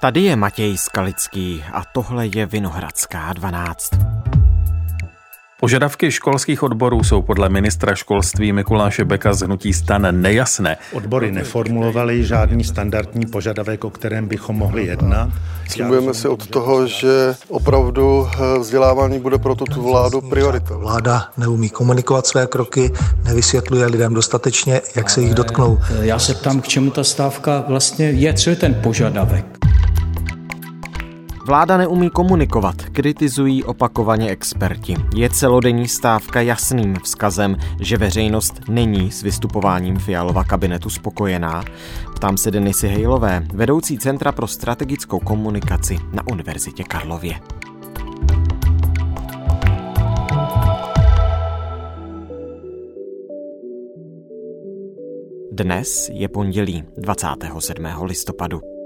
Tady je Matěj Skalický a tohle je Vinohradská 12. Požadavky školských odborů jsou podle ministra školství Mikuláše Beka z hnutí stan nejasné. Odbory neformulovaly žádný standardní požadavek, o kterém bychom mohli jednat. Slibujeme si od toho, že opravdu eh, vzdělávání bude pro tuto vládu priorita. Vláda neumí komunikovat své kroky, nevysvětluje lidem dostatečně, jak se jich dotknou. Já se ptám, k čemu ta stávka vlastně je, co je ten požadavek. Vláda neumí komunikovat, kritizují opakovaně experti. Je celodenní stávka jasným vzkazem, že veřejnost není s vystupováním Fialova kabinetu spokojená. Ptám se Denisy Hejlové, vedoucí Centra pro strategickou komunikaci na Univerzitě Karlově. Dnes je pondělí 27. listopadu.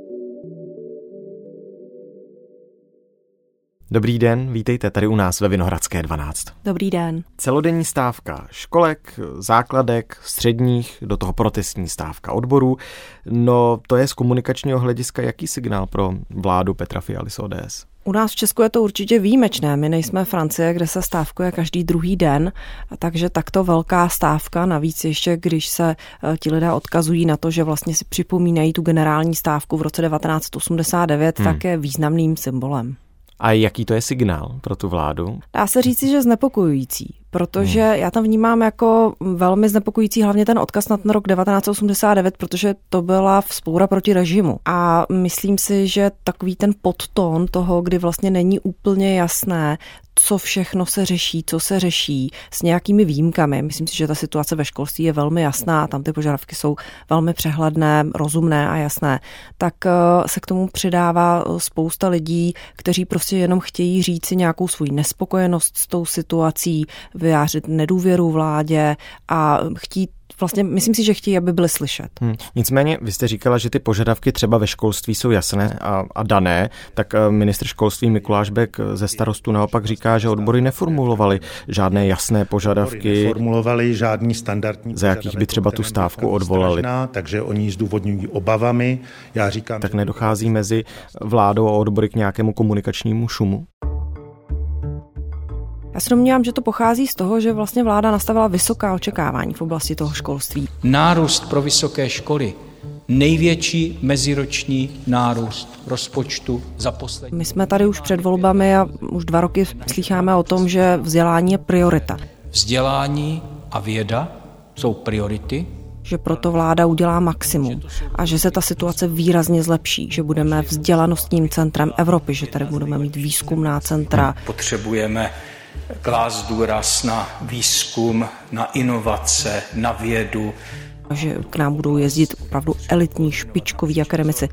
Dobrý den, vítejte tady u nás ve Vinohradské 12. Dobrý den. Celodenní stávka školek, základek, středních, do toho protestní stávka odborů. No to je z komunikačního hlediska jaký signál pro vládu Petra Fialy z ODS? U nás v Česku je to určitě výjimečné. My nejsme Francie, kde se stávkuje každý druhý den, takže takto velká stávka, navíc ještě když se eh, ti lidé odkazují na to, že vlastně si připomínají tu generální stávku v roce 1989, hmm. tak je významným symbolem. A jaký to je signál pro tu vládu? Dá se říci, že znepokojující protože hmm. já tam vnímám jako velmi znepokojící hlavně ten odkaz na ten rok 1989, protože to byla vzpoura proti režimu. A myslím si, že takový ten podtón toho, kdy vlastně není úplně jasné, co všechno se řeší, co se řeší s nějakými výjimkami. Myslím si, že ta situace ve školství je velmi jasná, tam ty požadavky jsou velmi přehledné, rozumné a jasné. Tak eh, se k tomu přidává spousta lidí, kteří prostě jenom chtějí říct si nějakou svou nespokojenost s tou situací, vyjářit nedůvěru vládě a chtít vlastně myslím si, že chtějí, aby byly slyšet. Hmm. Nicméně, vy jste říkala, že ty požadavky třeba ve školství jsou jasné a, a dané, tak eh, ministr školství Mikuláš Bek ze starostu naopak říká, že odbory neformulovali žádné jasné požadavky. Neformulovali žádný standardní Za jakých by třeba tu stávku odvolali. Takže oni zdůvodňují obavami. Já říkám, tak nedochází mezi vládou a odbory k nějakému komunikačnímu šumu? Já se domnívám, že to pochází z toho, že vlastně vláda nastavila vysoká očekávání v oblasti toho školství. Nárůst pro vysoké školy největší meziroční nárůst rozpočtu za poslední. My jsme tady už před volbami a už dva roky slycháme o tom, že vzdělání je priorita. Vzdělání a věda jsou priority, že proto vláda udělá maximum a že se ta situace výrazně zlepší, že budeme vzdělanostním centrem Evropy, že tady budeme mít výzkumná centra. Potřebujeme klást důraz na výzkum, na inovace, na vědu. Že k nám budou jezdit opravdu elitní špičkoví akademici.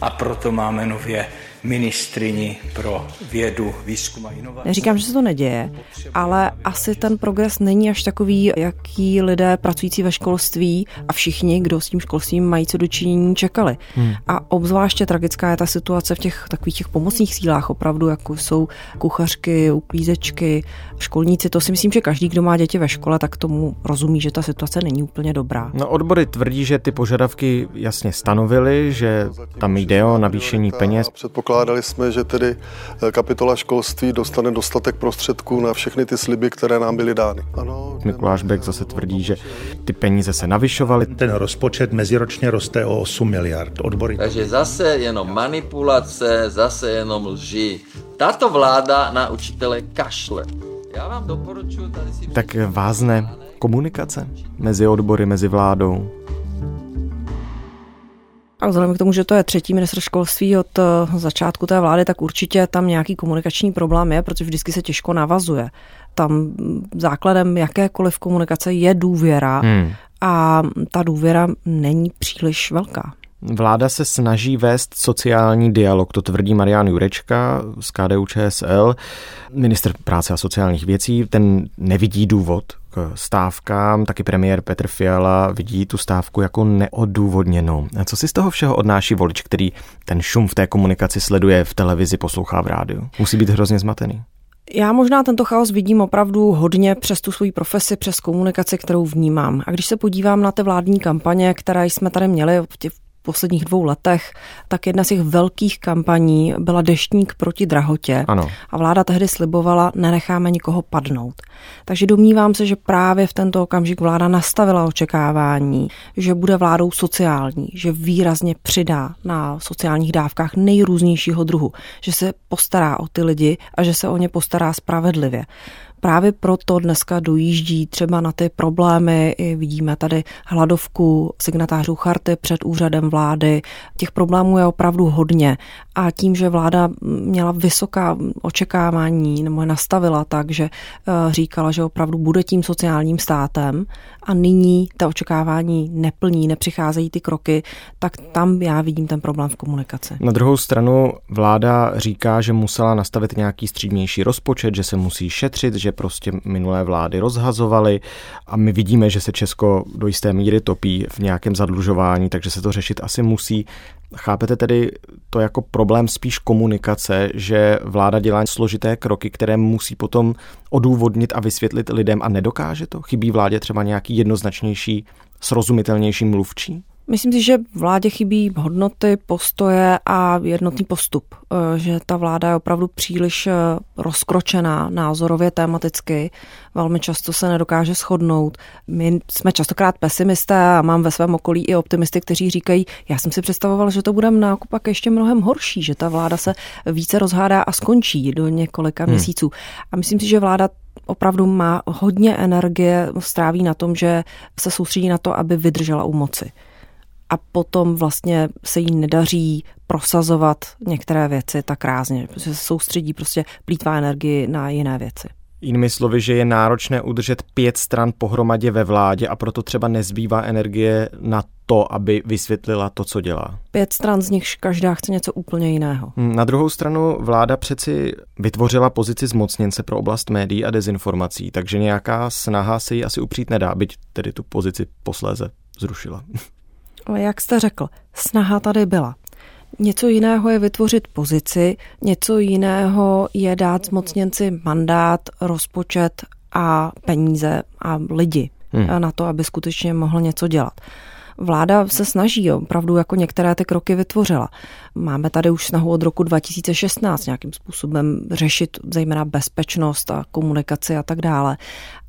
A proto máme nově ministrini pro vědu, výzkum a inovace. Neříkám, že se to neděje, ale asi ten progres není až takový, jaký lidé pracující ve školství a všichni, kdo s tím školstvím mají co dočinění, čekali. Hmm. A obzvláště tragická je ta situace v těch takových těch pomocných sílách, opravdu, jako jsou kuchařky, uklízečky, školníci. To si myslím, že každý, kdo má děti ve škole, tak tomu rozumí, že ta situace není úplně dobrá. No, odbory tvrdí, že ty požadavky jasně stanovily, že tam jde o navýšení peněz. Předpokládali jsme, že tedy eh, kapitola školství dostane dostatek prostředků na všechny ty sliby, které nám byly dány. Ano, Mikuláš Bek zase tvrdí, že ty peníze se navyšovaly. Ten rozpočet meziročně roste o 8 miliard. Odbory. Takže zase jenom manipulace, zase jenom lži. Tato vláda na učitele kašle. Já vám doporučuji tady si... Tak vázne komunikace mezi odbory, mezi vládou, a vzhledem k tomu, že to je třetí ministr školství od eh, začátku té vlády, tak určitě tam nějaký komunikační problém je, protože vždycky se těžko navazuje. Tam základem jakékoliv komunikace je důvěra hmm. a ta důvěra není příliš velká. Vláda se snaží vést sociální dialog, to tvrdí Marian Jurečka z KDU ČSL, minister práce a sociálních věcí, ten nevidí důvod k stávkám, taky premiér Petr Fiala vidí tu stávku jako neodůvodněnou. A co si z toho všeho odnáší volič, který ten šum v té komunikaci sleduje v televizi, poslouchá v rádiu? Musí být hrozně zmatený. Já možná tento chaos vidím opravdu hodně přes tu svoji profesi, přes komunikaci, kterou vnímám. A když se podívám na ty vládní kampaně, které jsme tady měli v posledních dvou letech, tak jedna z těch velkých kampaní byla deštník proti drahotě. Ano. A vláda tehdy slibovala, nenecháme nikoho padnout. Takže domnívám se, že právě v tento okamžik vláda nastavila očekávání, že bude vládou sociální, že výrazně přidá na sociálních dávkách nejrůznějšího druhu, že se postará o ty lidi a že se o ně postará spravedlivě. Právě proto dneska dojíždí třeba na ty problémy, i vidíme tady hladovku signatářů charty před úřadem vlády. Těch problémů je opravdu hodně a tím, že vláda měla vysoká očekávání nebo je nastavila tak, že eh, říkala, že opravdu bude tím sociálním státem a nyní ta očekávání neplní, nepřicházejí ty kroky, tak tam já vidím ten problém v komunikaci. Na druhou stranu vláda říká, že musela nastavit nějaký střídnější rozpočet, že se musí šetřit, že prostě minulé vlády rozhazovaly a my vidíme, že se Česko do jisté míry topí v nějakém zadlužování, takže se to řešit asi musí. Chápete tedy to jako problém spíš komunikace, že vláda dělá složité kroky, které musí potom odůvodnit a vysvětlit lidem a nedokáže to? Chybí vládě třeba nějaký jednoznačnější, srozumitelnější mluvčí? Myslím si, že vládě chybí hodnoty, postoje a jednotný postup. Eh, že ta vláda je opravdu příliš eh, rozkročená názorově, tematicky. Velmi často se nedokáže shodnout. My jsme častokrát pesimisté a mám ve svém okolí i optimisty, kteří říkají, já jsem si představoval, že to bude naopak ještě mnohem horší, že ta vláda se více rozhádá a skončí do několika hmm. měsíců. A myslím si, že vláda opravdu má hodně energie, stráví na tom, že se soustředí na to, aby vydržela u moci a potom vlastně se jí nedaří prosazovat některé věci tak rázně, protože se soustředí prostě plítvá energii na jiné věci. Jinými slovy, že je náročné udržet pět stran pohromadě ve vládě a proto třeba nezbývá energie na to, aby vysvětlila to, co dělá. Pět stran z nichž každá chce něco úplně jiného. Hmm, na druhou stranu vláda přeci vytvořila pozici zmocněnce pro oblast médií a dezinformací, takže nějaká snaha se jí asi upřít nedá, byť tedy tu pozici posléze zrušila. Ale jak jste řekl, snaha tady byla. Něco jiného je vytvořit pozici, něco jiného je dát zmocněnci mandát, rozpočet a peníze a lidi hmm. na to, aby skutečně mohl něco dělat. Vláda se snaží, opravdu jako některé ty kroky vytvořila. Máme tady už snahu od roku 2016 nějakým způsobem řešit zejména bezpečnost a komunikaci a tak dále.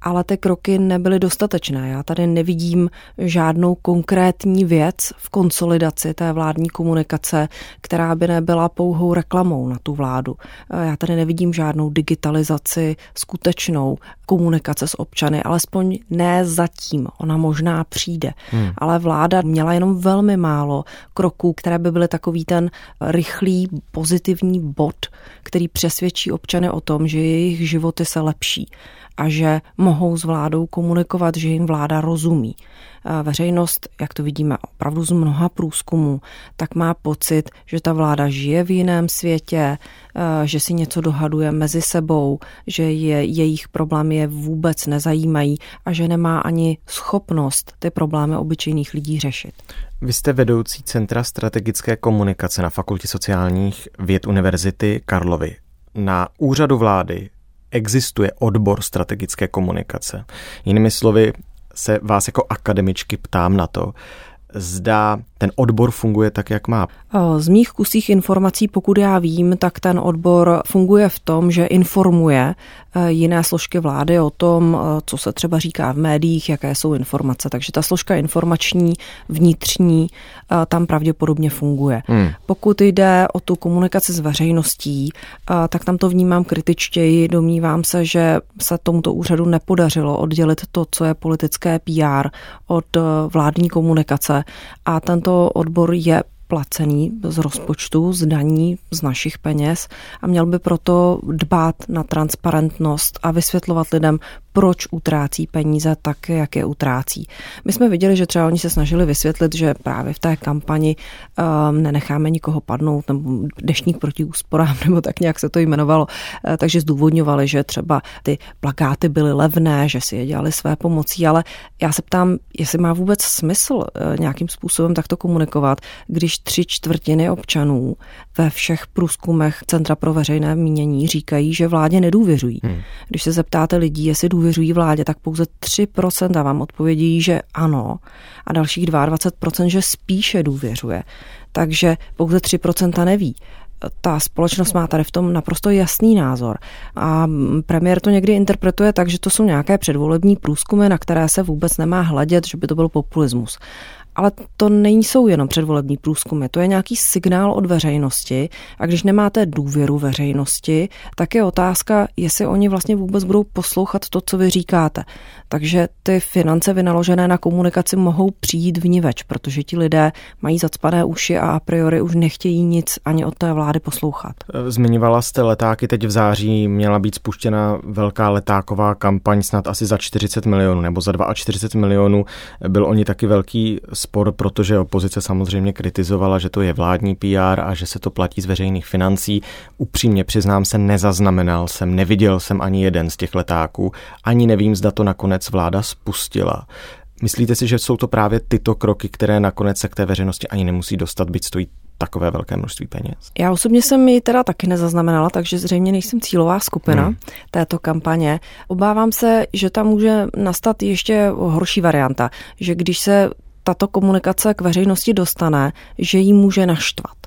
Ale ty kroky nebyly dostatečné. Já tady nevidím žádnou konkrétní věc v konsolidaci té vládní komunikace, která by nebyla pouhou reklamou na tu vládu. Já tady nevidím žádnou digitalizaci skutečnou komunikace s občany, alespoň ne zatím. Ona možná přijde. Hmm. Ale vláda měla jenom velmi málo kroků, které by byly takový ten rychlý pozitivní bod, který přesvědčí občany o tom, že jejich životy se lepší a že mohou s vládou komunikovat, že jim vláda rozumí. Veřejnost, jak to vidíme opravdu z mnoha průzkumů, tak má pocit, že ta vláda žije v jiném světě, že si něco dohaduje mezi sebou, že je, jejich problémy je vůbec nezajímají a že nemá ani schopnost ty problémy obyčejných lidí řešit. Vy jste vedoucí Centra strategické komunikace na Fakultě sociálních věd Univerzity Karlovy. Na úřadu vlády existuje odbor strategické komunikace. Jinými slovy se vás jako akademičky ptám na to, zda ten odbor funguje tak, jak má. Z mých kusích informací, pokud já vím, tak ten odbor funguje v tom, že informuje e, jiné složky vlády o tom, e, co se třeba říká v médiích, jaké jsou informace. Takže ta složka informační, vnitřní, e, tam pravděpodobně funguje. Hmm. Pokud jde o tu komunikaci s veřejností, tak tam to vnímám kritičtěji. Domnívám se, že se tomuto úřadu nepodařilo oddělit to, co je politické PR od vládní komunikace a tento odbor je placený z rozpočtu, z daní, z našich peněz a měl by proto dbát na transparentnost a vysvětlovat lidem, proč utrácí peníze tak, jak je utrácí. My jsme viděli, že třeba oni se snažili vysvětlit, že právě v té kampani um, nenecháme nikoho padnout, nebo deštník proti úsporám, nebo tak nějak se to jmenovalo, uh, takže zdůvodňovali, že třeba ty plakáty byly levné, že si je dělali své pomocí, ale já se ptám, jestli má vůbec smysl uh, nějakým způsobem takto komunikovat, když tři čtvrtiny občanů ve všech průzkumech Centra pro veřejné mínění říkají, že vládě nedůvěřují. Hmm. Když se zeptáte lidí, jestli důvěřují důvěřují vládě, tak pouze 3% vám odpovědí, že ano a dalších 22%, že spíše důvěřuje. Takže pouze 3% neví ta společnost má tady v tom naprosto jasný názor. A premiér to někdy interpretuje tak, že to jsou nějaké předvolební průzkumy, na které se vůbec nemá hledět, že by to byl populismus. Ale to nejsou jenom předvolební průzkumy, to je nějaký signál od veřejnosti a když nemáte důvěru veřejnosti, tak je otázka, jestli oni vlastně vůbec budou poslouchat to, co vy říkáte. Takže ty finance vynaložené na komunikaci mohou přijít vniveč, protože ti lidé mají zacpané uši a a priori už nechtějí nic ani od té vlády poslouchat. Zmiňovala jste letáky, teď v září měla být spuštěna velká letáková kampaň snad asi za 40 milionů nebo za 42 milionů. Byl oni taky velký spor, protože opozice samozřejmě kritizovala, že to je vládní PR a že se to platí z veřejných financí. Upřímně přiznám se, nezaznamenal jsem, neviděl jsem ani jeden z těch letáků, ani nevím, zda to nakonec vláda spustila. Myslíte si, že jsou to právě tyto kroky, které nakonec se k té veřejnosti ani nemusí dostat, byť stojí takové velké množství peněz? Já osobně jsem ji teda taky nezaznamenala, takže zřejmě nejsem cílová skupina hmm. této kampaně. Obávám se, že tam může nastat ještě horší varianta, že když se tato komunikace k veřejnosti dostane, že ji může naštvat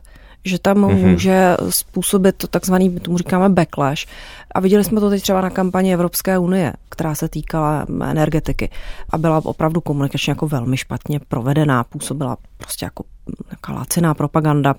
že tam mm-hmm. může způsobit to takzvaný, tomu říkáme backlash. A viděli jsme to teď třeba na kampani Evropské unie, která se týkala energetiky a byla opravdu komunikačně jako velmi špatně provedená, působila prostě jako nějaká laciná propaganda,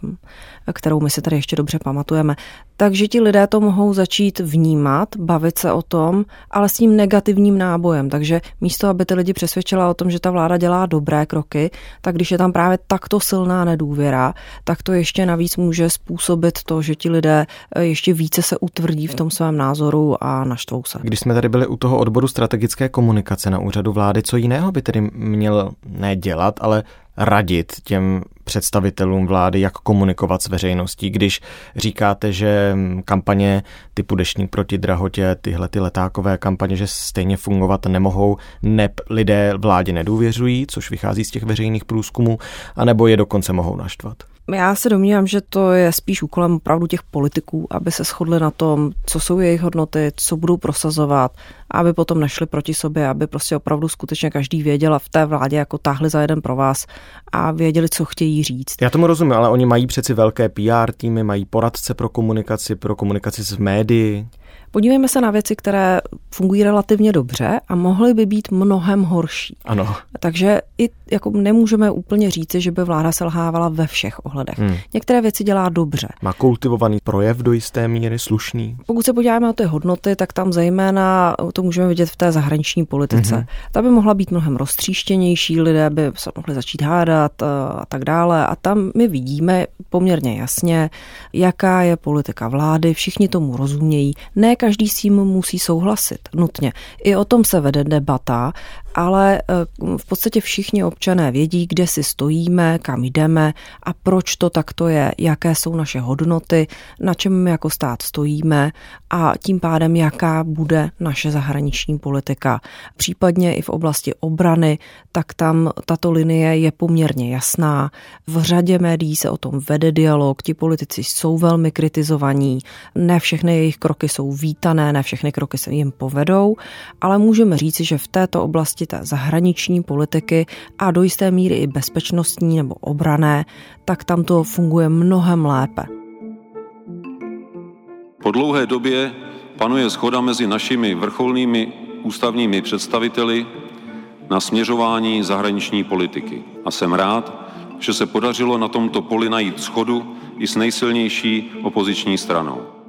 kterou my si tady ještě dobře pamatujeme. Takže ti lidé to mohou začít vnímat, bavit se o tom, ale s tím negativním nábojem. Takže místo, aby ty lidi přesvědčila o tom, že ta vláda dělá dobré kroky, tak když je tam právě takto silná nedůvěra, tak to ještě navíc může způsobit to, že ti lidé eh, ještě více se utvrdí v tom svém názoru a naštvou se. Když jsme tady byli u toho odboru strategické komunikace na úřadu vlády, co jiného by tedy měl nedělat, ale radit těm představitelům vlády, jak komunikovat s veřejností, když říkáte, že kampaně typu Deštník proti drahotě, tyhle ty letákové kampaně, že stejně fungovat nemohou, neb lidé vládě nedůvěřují, což vychází z těch veřejných průzkumů, anebo je dokonce mohou naštvat. Já se domnívám, že to je spíš úkolem opravdu těch politiků, aby se shodli na tom, co jsou jejich hodnoty, co budou prosazovat, aby potom nešli proti sobě, aby prostě opravdu skutečně každý věděl a v té vládě jako táhli za jeden pro vás a věděli, co chtějí říct. Já tomu rozumím, ale oni mají přeci velké PR týmy, mají poradce pro komunikaci, pro komunikaci s médií. Podívejme se na věci, které fungují relativně dobře a mohly by být mnohem horší. Ano. Takže i jako nemůžeme úplně říci, že by vláda selhávala ve všech ohledech. Hmm. Některé věci dělá dobře. Má kultivovaný projev do jisté míry, slušný. Pokud se podíváme na ty hodnoty, tak tam zejména to můžeme vidět v té zahraniční politice. Hmm. Ta by mohla být mnohem roztříštěnější, lidé by se mohli začít hádat eh, a tak dále. A tam my vidíme poměrně jasně, jaká je politika vlády, všichni tomu rozumějí. Ne každý s tím musí souhlasit nutně. I o tom se vede debata, ale eh, v podstatě všichni občané vědí, kde si stojíme, kam jdeme a proč to takto je, jaké jsou naše hodnoty, na čem jako stát stojíme a tím pádem, jaká bude naše zahraniční politika. Případně i v oblasti obrany, tak tam tato linie je poměrně jasná. V řadě médií se o tom vede dialog, ti politici jsou velmi kritizovaní, ne všechny jejich kroky jsou vítané, ne všechny kroky se jim povedou, ale můžeme říci, že v této oblasti té zahraniční politiky a do jisté míry i bezpečnostní nebo obrané, tak tam to funguje mnohem lépe. Po dlouhé době panuje schoda mezi našimi vrcholnými ústavními představiteli na směřování zahraniční politiky. A jsem rád, že se podařilo na tomto poli najít schodu i s nejsilnější opoziční stranou.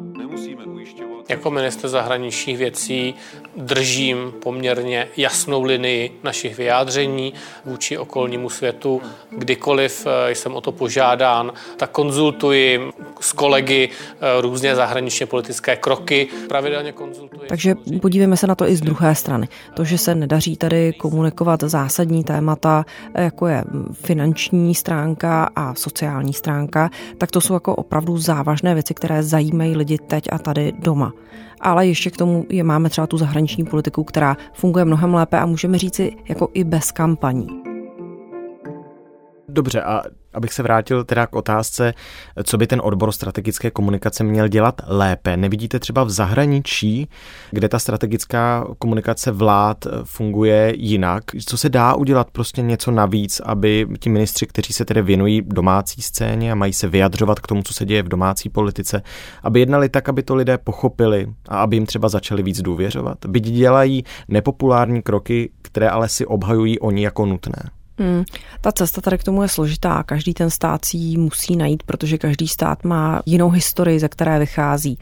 Jako minister zahraničních věcí držím poměrně jasnou linii našich vyjádření vůči okolnímu světu. Kdykoliv eh, jsem o to požádán, tak konzultuji s kolegy eh, různě zahraničně politické kroky. Pravidelně konzultuji. Takže podívejme se na to i z druhé strany. To, že se nedaří tady komunikovat zásadní témata, jako je finanční stránka a sociální stránka, tak to jsou jako opravdu závažné věci, které zajímají lidi teď a tady doma ale ještě k tomu je, máme třeba tu zahraniční politiku, která funguje mnohem lépe a můžeme říci jako i bez kampaní. Dobře, a abych se vrátil teda k otázce, co by ten odbor strategické komunikace měl dělat lépe. Nevidíte třeba v zahraničí, kde ta strategická komunikace vlád funguje jinak? Co se dá udělat prostě něco navíc, aby ti ministři, kteří se tedy věnují domácí scéně a mají se vyjadřovat k tomu, co se děje v domácí politice, aby jednali tak, aby to lidé pochopili a aby jim třeba začali víc důvěřovat? Byť dělají nepopulární kroky, které ale si obhajují oni jako nutné. Hmm, ta cesta tady k tomu je složitá. Každý ten stát si ji musí najít, protože každý stát má jinou historii, ze které vychází.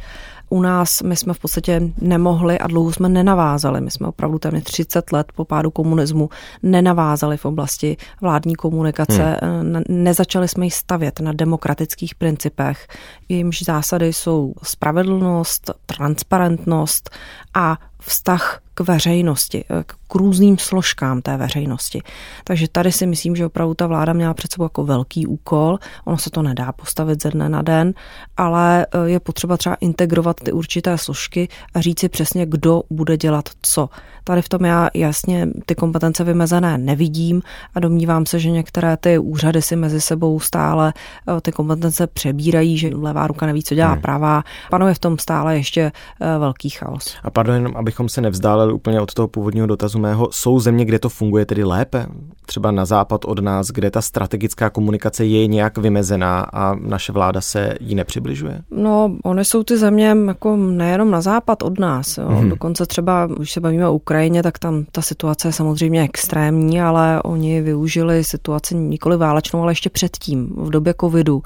U nás my jsme v podstatě nemohli a dlouho jsme nenavázali. My jsme opravdu téměř 30 let po pádu komunismu nenavázali v oblasti vládní komunikace. Hmm. Nezačali jsme ji stavět na demokratických principech. Jejímž zásady jsou spravedlnost, transparentnost a vztah k veřejnosti, k různým složkám té veřejnosti. Takže tady si myslím, že opravdu ta vláda měla před sebou jako velký úkol. Ono se to nedá postavit ze dne na den, ale eh, je potřeba třeba integrovat ty určité složky a říct si přesně, kdo bude dělat co. Tady v tom já jasně ty kompetence vymezené nevidím a domnívám se, že některé ty úřady si mezi sebou stále eh, ty kompetence přebírají, že levá ruka neví, co dělá hmm. pravá. Panuje v tom stále ještě eh, velký chaos. A pardon, jenom abychom se nevzdáleli úplně od toho původního dotazu mého, jsou země, kde to funguje tedy lépe? Třeba na západ od nás, kde ta strategická komunikace je nějak vymezená a naše vláda se jí nepřibližuje? No, ony jsou ty země jako nejenom na západ od nás. Jo. Hmm. Dokonce třeba, když se bavíme o Ukrajině, tak tam ta situace je samozřejmě extrémní, ale oni využili situaci nikoli válečnou, ale ještě předtím, v době covidu,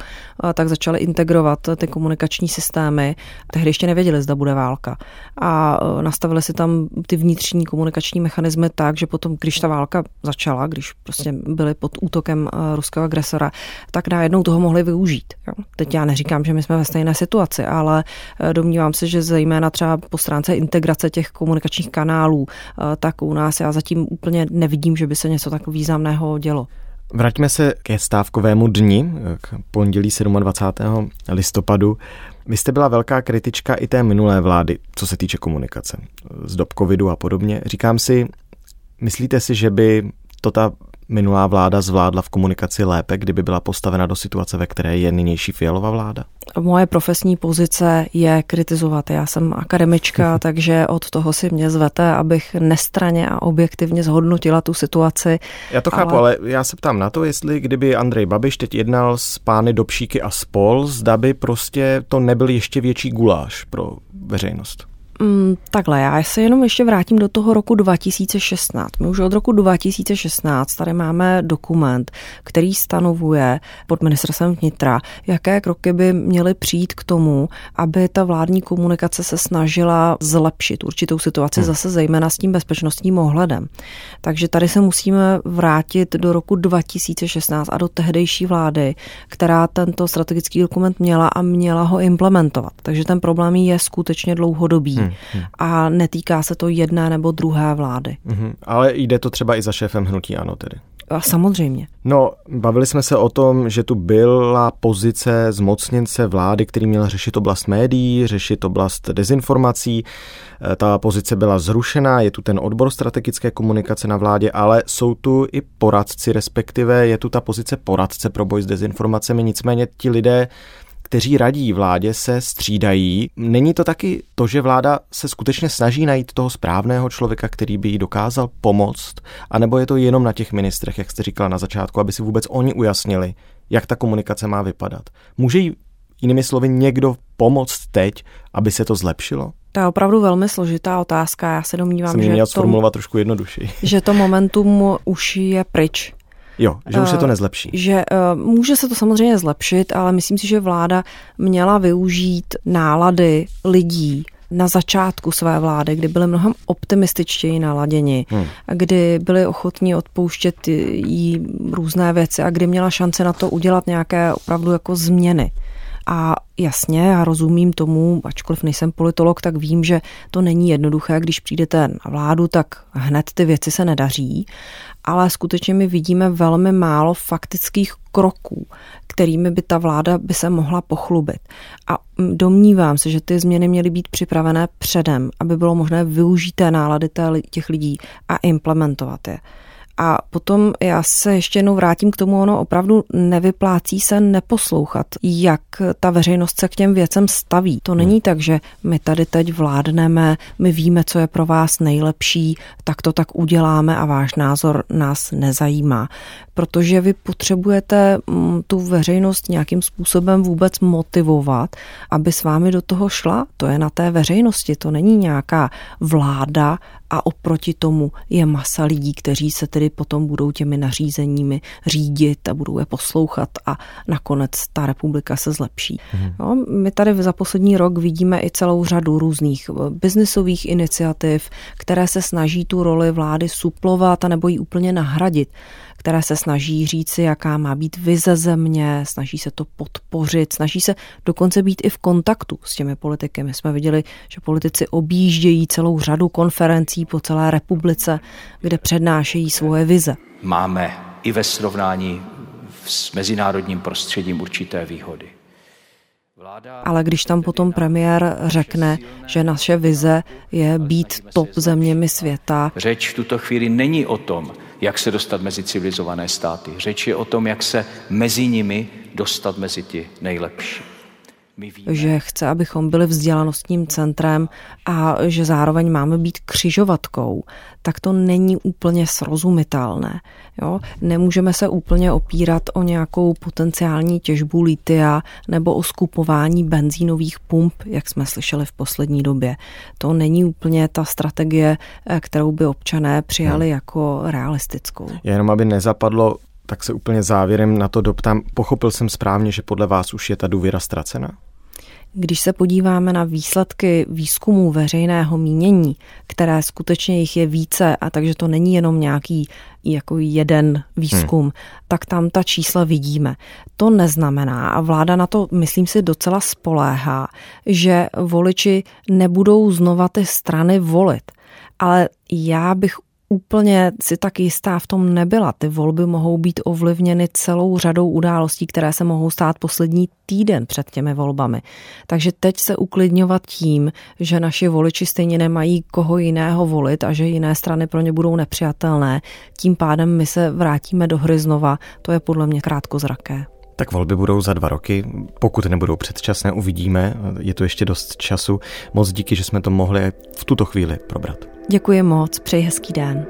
tak začali integrovat ty komunikační systémy. Tehdy ještě nevěděli, zda bude válka. A e, nastavili si tam ty vnitřní komunikační mechanismy tak, že potom, když ta válka začala, když prostě byli pod útokem e, ruského agresora, tak najednou toho mohli využít. Teď já neříkám, že my jsme ve stejné situaci, ale e, domnívám se, že zejména třeba po stránce integrace těch komunikačních kanálů, tak u nás já zatím úplně nevidím, že by se něco tak významného dělo. Vraťme se ke stávkovému dni, k pondělí 27. listopadu. Vy jste byla velká kritička i té minulé vlády, co se týče komunikace, z dob covidu a podobně. Říkám si, myslíte si, že by to ta minulá vláda zvládla v komunikaci lépe, kdyby byla postavena do situace, ve které je nynější fialová vláda? Moje profesní pozice je kritizovat. Já jsem akademička, takže od toho si mě zvete, abych nestraně a objektivně zhodnotila tu situaci. Já to chápu, ale... ale já se ptám na to, jestli kdyby Andrej Babiš teď jednal s pány Dobšíky a spol, zda by prostě to nebyl ještě větší guláš pro veřejnost. Mm, takhle, já se jenom ještě vrátím do toho roku 2016. My už od roku 2016 tady máme dokument, který stanovuje pod ministerstvem vnitra, jaké kroky by měly přijít k tomu, aby ta vládní komunikace se snažila zlepšit určitou situaci, hmm. zase zejména s tím bezpečnostním ohledem. Takže tady se musíme vrátit do roku 2016 a do tehdejší vlády, která tento strategický dokument měla a měla ho implementovat. Takže ten problém je skutečně dlouhodobý. Hmm hmm. a netýká se to jedné nebo druhé vlády. Hmm. Ale jde to třeba i za šéfem hnutí ano tedy. A samozřejmě. No, bavili jsme se o tom, že tu byla pozice zmocněnce vlády, který měl řešit oblast médií, řešit oblast dezinformací. E, ta pozice byla zrušená, je tu ten odbor strategické komunikace na vládě, ale jsou tu i poradci, respektive je tu ta pozice poradce pro boj s dezinformacemi. Nicméně ti lidé kteří radí vládě, se střídají. Není to taky to, že vláda se skutečně snaží najít toho správného člověka, který by jí dokázal pomoct, anebo je to jenom na těch ministrech, jak jste říkala na začátku, aby si vůbec oni ujasnili, jak ta komunikace má vypadat. Může jí jinými slovy někdo pomoct teď, aby se to zlepšilo? To je opravdu velmi složitá otázka. Já se domnívám, Jsem že, měl to, trošku jednodušší. že to momentum už je pryč. Jo, že už se to eh, nezlepší. Že uh, může se to samozřejmě zlepšit, ale myslím si, že vláda měla využít nálady lidí na začátku své vlády, kdy byli mnohem optimističtěji naladěni, hmm. kdy byli ochotní odpouštět jí různé věci a kdy měla šance na to udělat nějaké opravdu jako změny. A jasně, já rozumím tomu, ačkoliv nejsem politolog, tak vím, že to není jednoduché, když přijdete na vládu, tak hned ty věci se nedaří, ale skutečně my vidíme velmi málo faktických kroků, kterými by ta vláda by se mohla pochlubit. A domnívám se, že ty změny měly být připravené předem, aby bylo možné využít té nálady těch lidí a implementovat je. A potom já se ještě jednou vrátím k tomu, ono opravdu nevyplácí se neposlouchat, jak ta veřejnost se k těm věcem staví. To není tak, že my tady teď vládneme, my víme, co je pro vás nejlepší, tak to tak uděláme a váš názor nás nezajímá. Protože vy potřebujete mm, tu veřejnost nějakým způsobem vůbec motivovat, aby s vámi do toho šla. To je na té veřejnosti, to není nějaká vláda a oproti tomu je masa lidí, kteří se tedy potom budou těmi nařízeními řídit a budou je poslouchat a nakonec ta republika se zlepší. Mhm. No, my tady za poslední rok vidíme i celou řadu různých eh, biznisových iniciativ, které se snaží tu roli vlády suplovat a nebo ji úplně nahradit které se snaží říci, jaká má být vize země, snaží se to podpořit, snaží se dokonce být i v kontaktu s těmi politiky. My jsme viděli, že politici objíždějí celou řadu konferencí po celé republice, kde přednášejí svoje vize. Máme i ve srovnání s mezinárodním prostředím určité výhody. Ale když tam potom premiér řekne, že naše vize je být top zeměmi světa. Řeč v tuto chvíli není o tom, jak se dostat mezi civilizované státy. Řeč je o tom, jak se mezi nimi dostat mezi ty nejlepší. Že chce, abychom byli vzdělanostním centrem a že zároveň máme být křižovatkou, tak to není úplně srozumitelné. Jo? Nemůžeme se úplně opírat o nějakou potenciální těžbu litia nebo o skupování benzínových pump, jak jsme slyšeli v poslední době. To není úplně ta strategie, eh, kterou by občané přijali no. jako realistickou. Jenom aby nezapadlo tak se úplně závěrem na to doptám. Pochopil jsem správně, že podle vás už je ta důvěra ztracena? Když se podíváme na výsledky výzkumů veřejného mínění, které skutečně jich je více, a takže to není jenom nějaký jako jeden výzkum, hmm. tak tam ta čísla vidíme. To neznamená, a vláda na to, myslím si, docela spoléhá, že voliči nebudou znova ty strany volit. Ale já bych úplně si tak jistá v tom nebyla. Ty volby mohou být ovlivněny celou řadou událostí, které se mohou stát poslední týden před těmi volbami. Takže teď se uklidňovat tím, že naši voliči stejně nemají koho jiného volit a že jiné strany pro ně budou nepřijatelné, tím pádem my se vrátíme do hry znova, to je podle mě krátkozraké. Tak volby budou za dva roky, pokud nebudou předčasné, uvidíme, je to ještě dost času. Moc díky, že jsme to mohli v tuto chvíli probrat. Děkuji moc, přeji hezký den.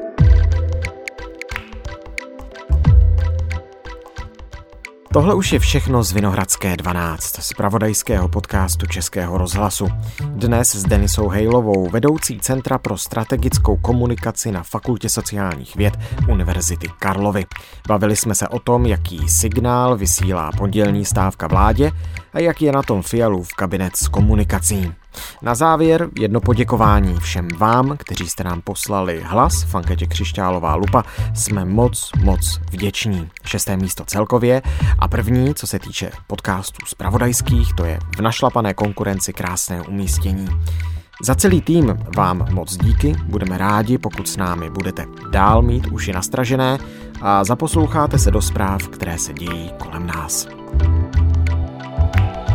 Tohle už je všechno z Vinohradské 12, z pravodajského podcastu Českého rozhlasu. Dnes s Denisou Hejlovou, vedoucí Centra pro strategickou komunikaci na Fakultě sociálních věd Univerzity Karlovy. Bavili jsme se o tom, jaký signál vysílá pondělní stávka vládě a jak je na tom Fialův kabinet s komunikací. Na závěr jedno poděkování všem vám, kteří jste nám poslali hlas v anketě Křišťálová lupa. Jsme moc, moc vděční. Šesté místo celkově a první, co se týče podcastů zpravodajských, to je v našlapané konkurenci krásné umístění. Za celý tým vám moc díky, budeme rádi, pokud s námi budete dál mít uši nastražené a zaposloucháte se do zpráv, které se dějí kolem nás.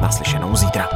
Naslyšenou zítra.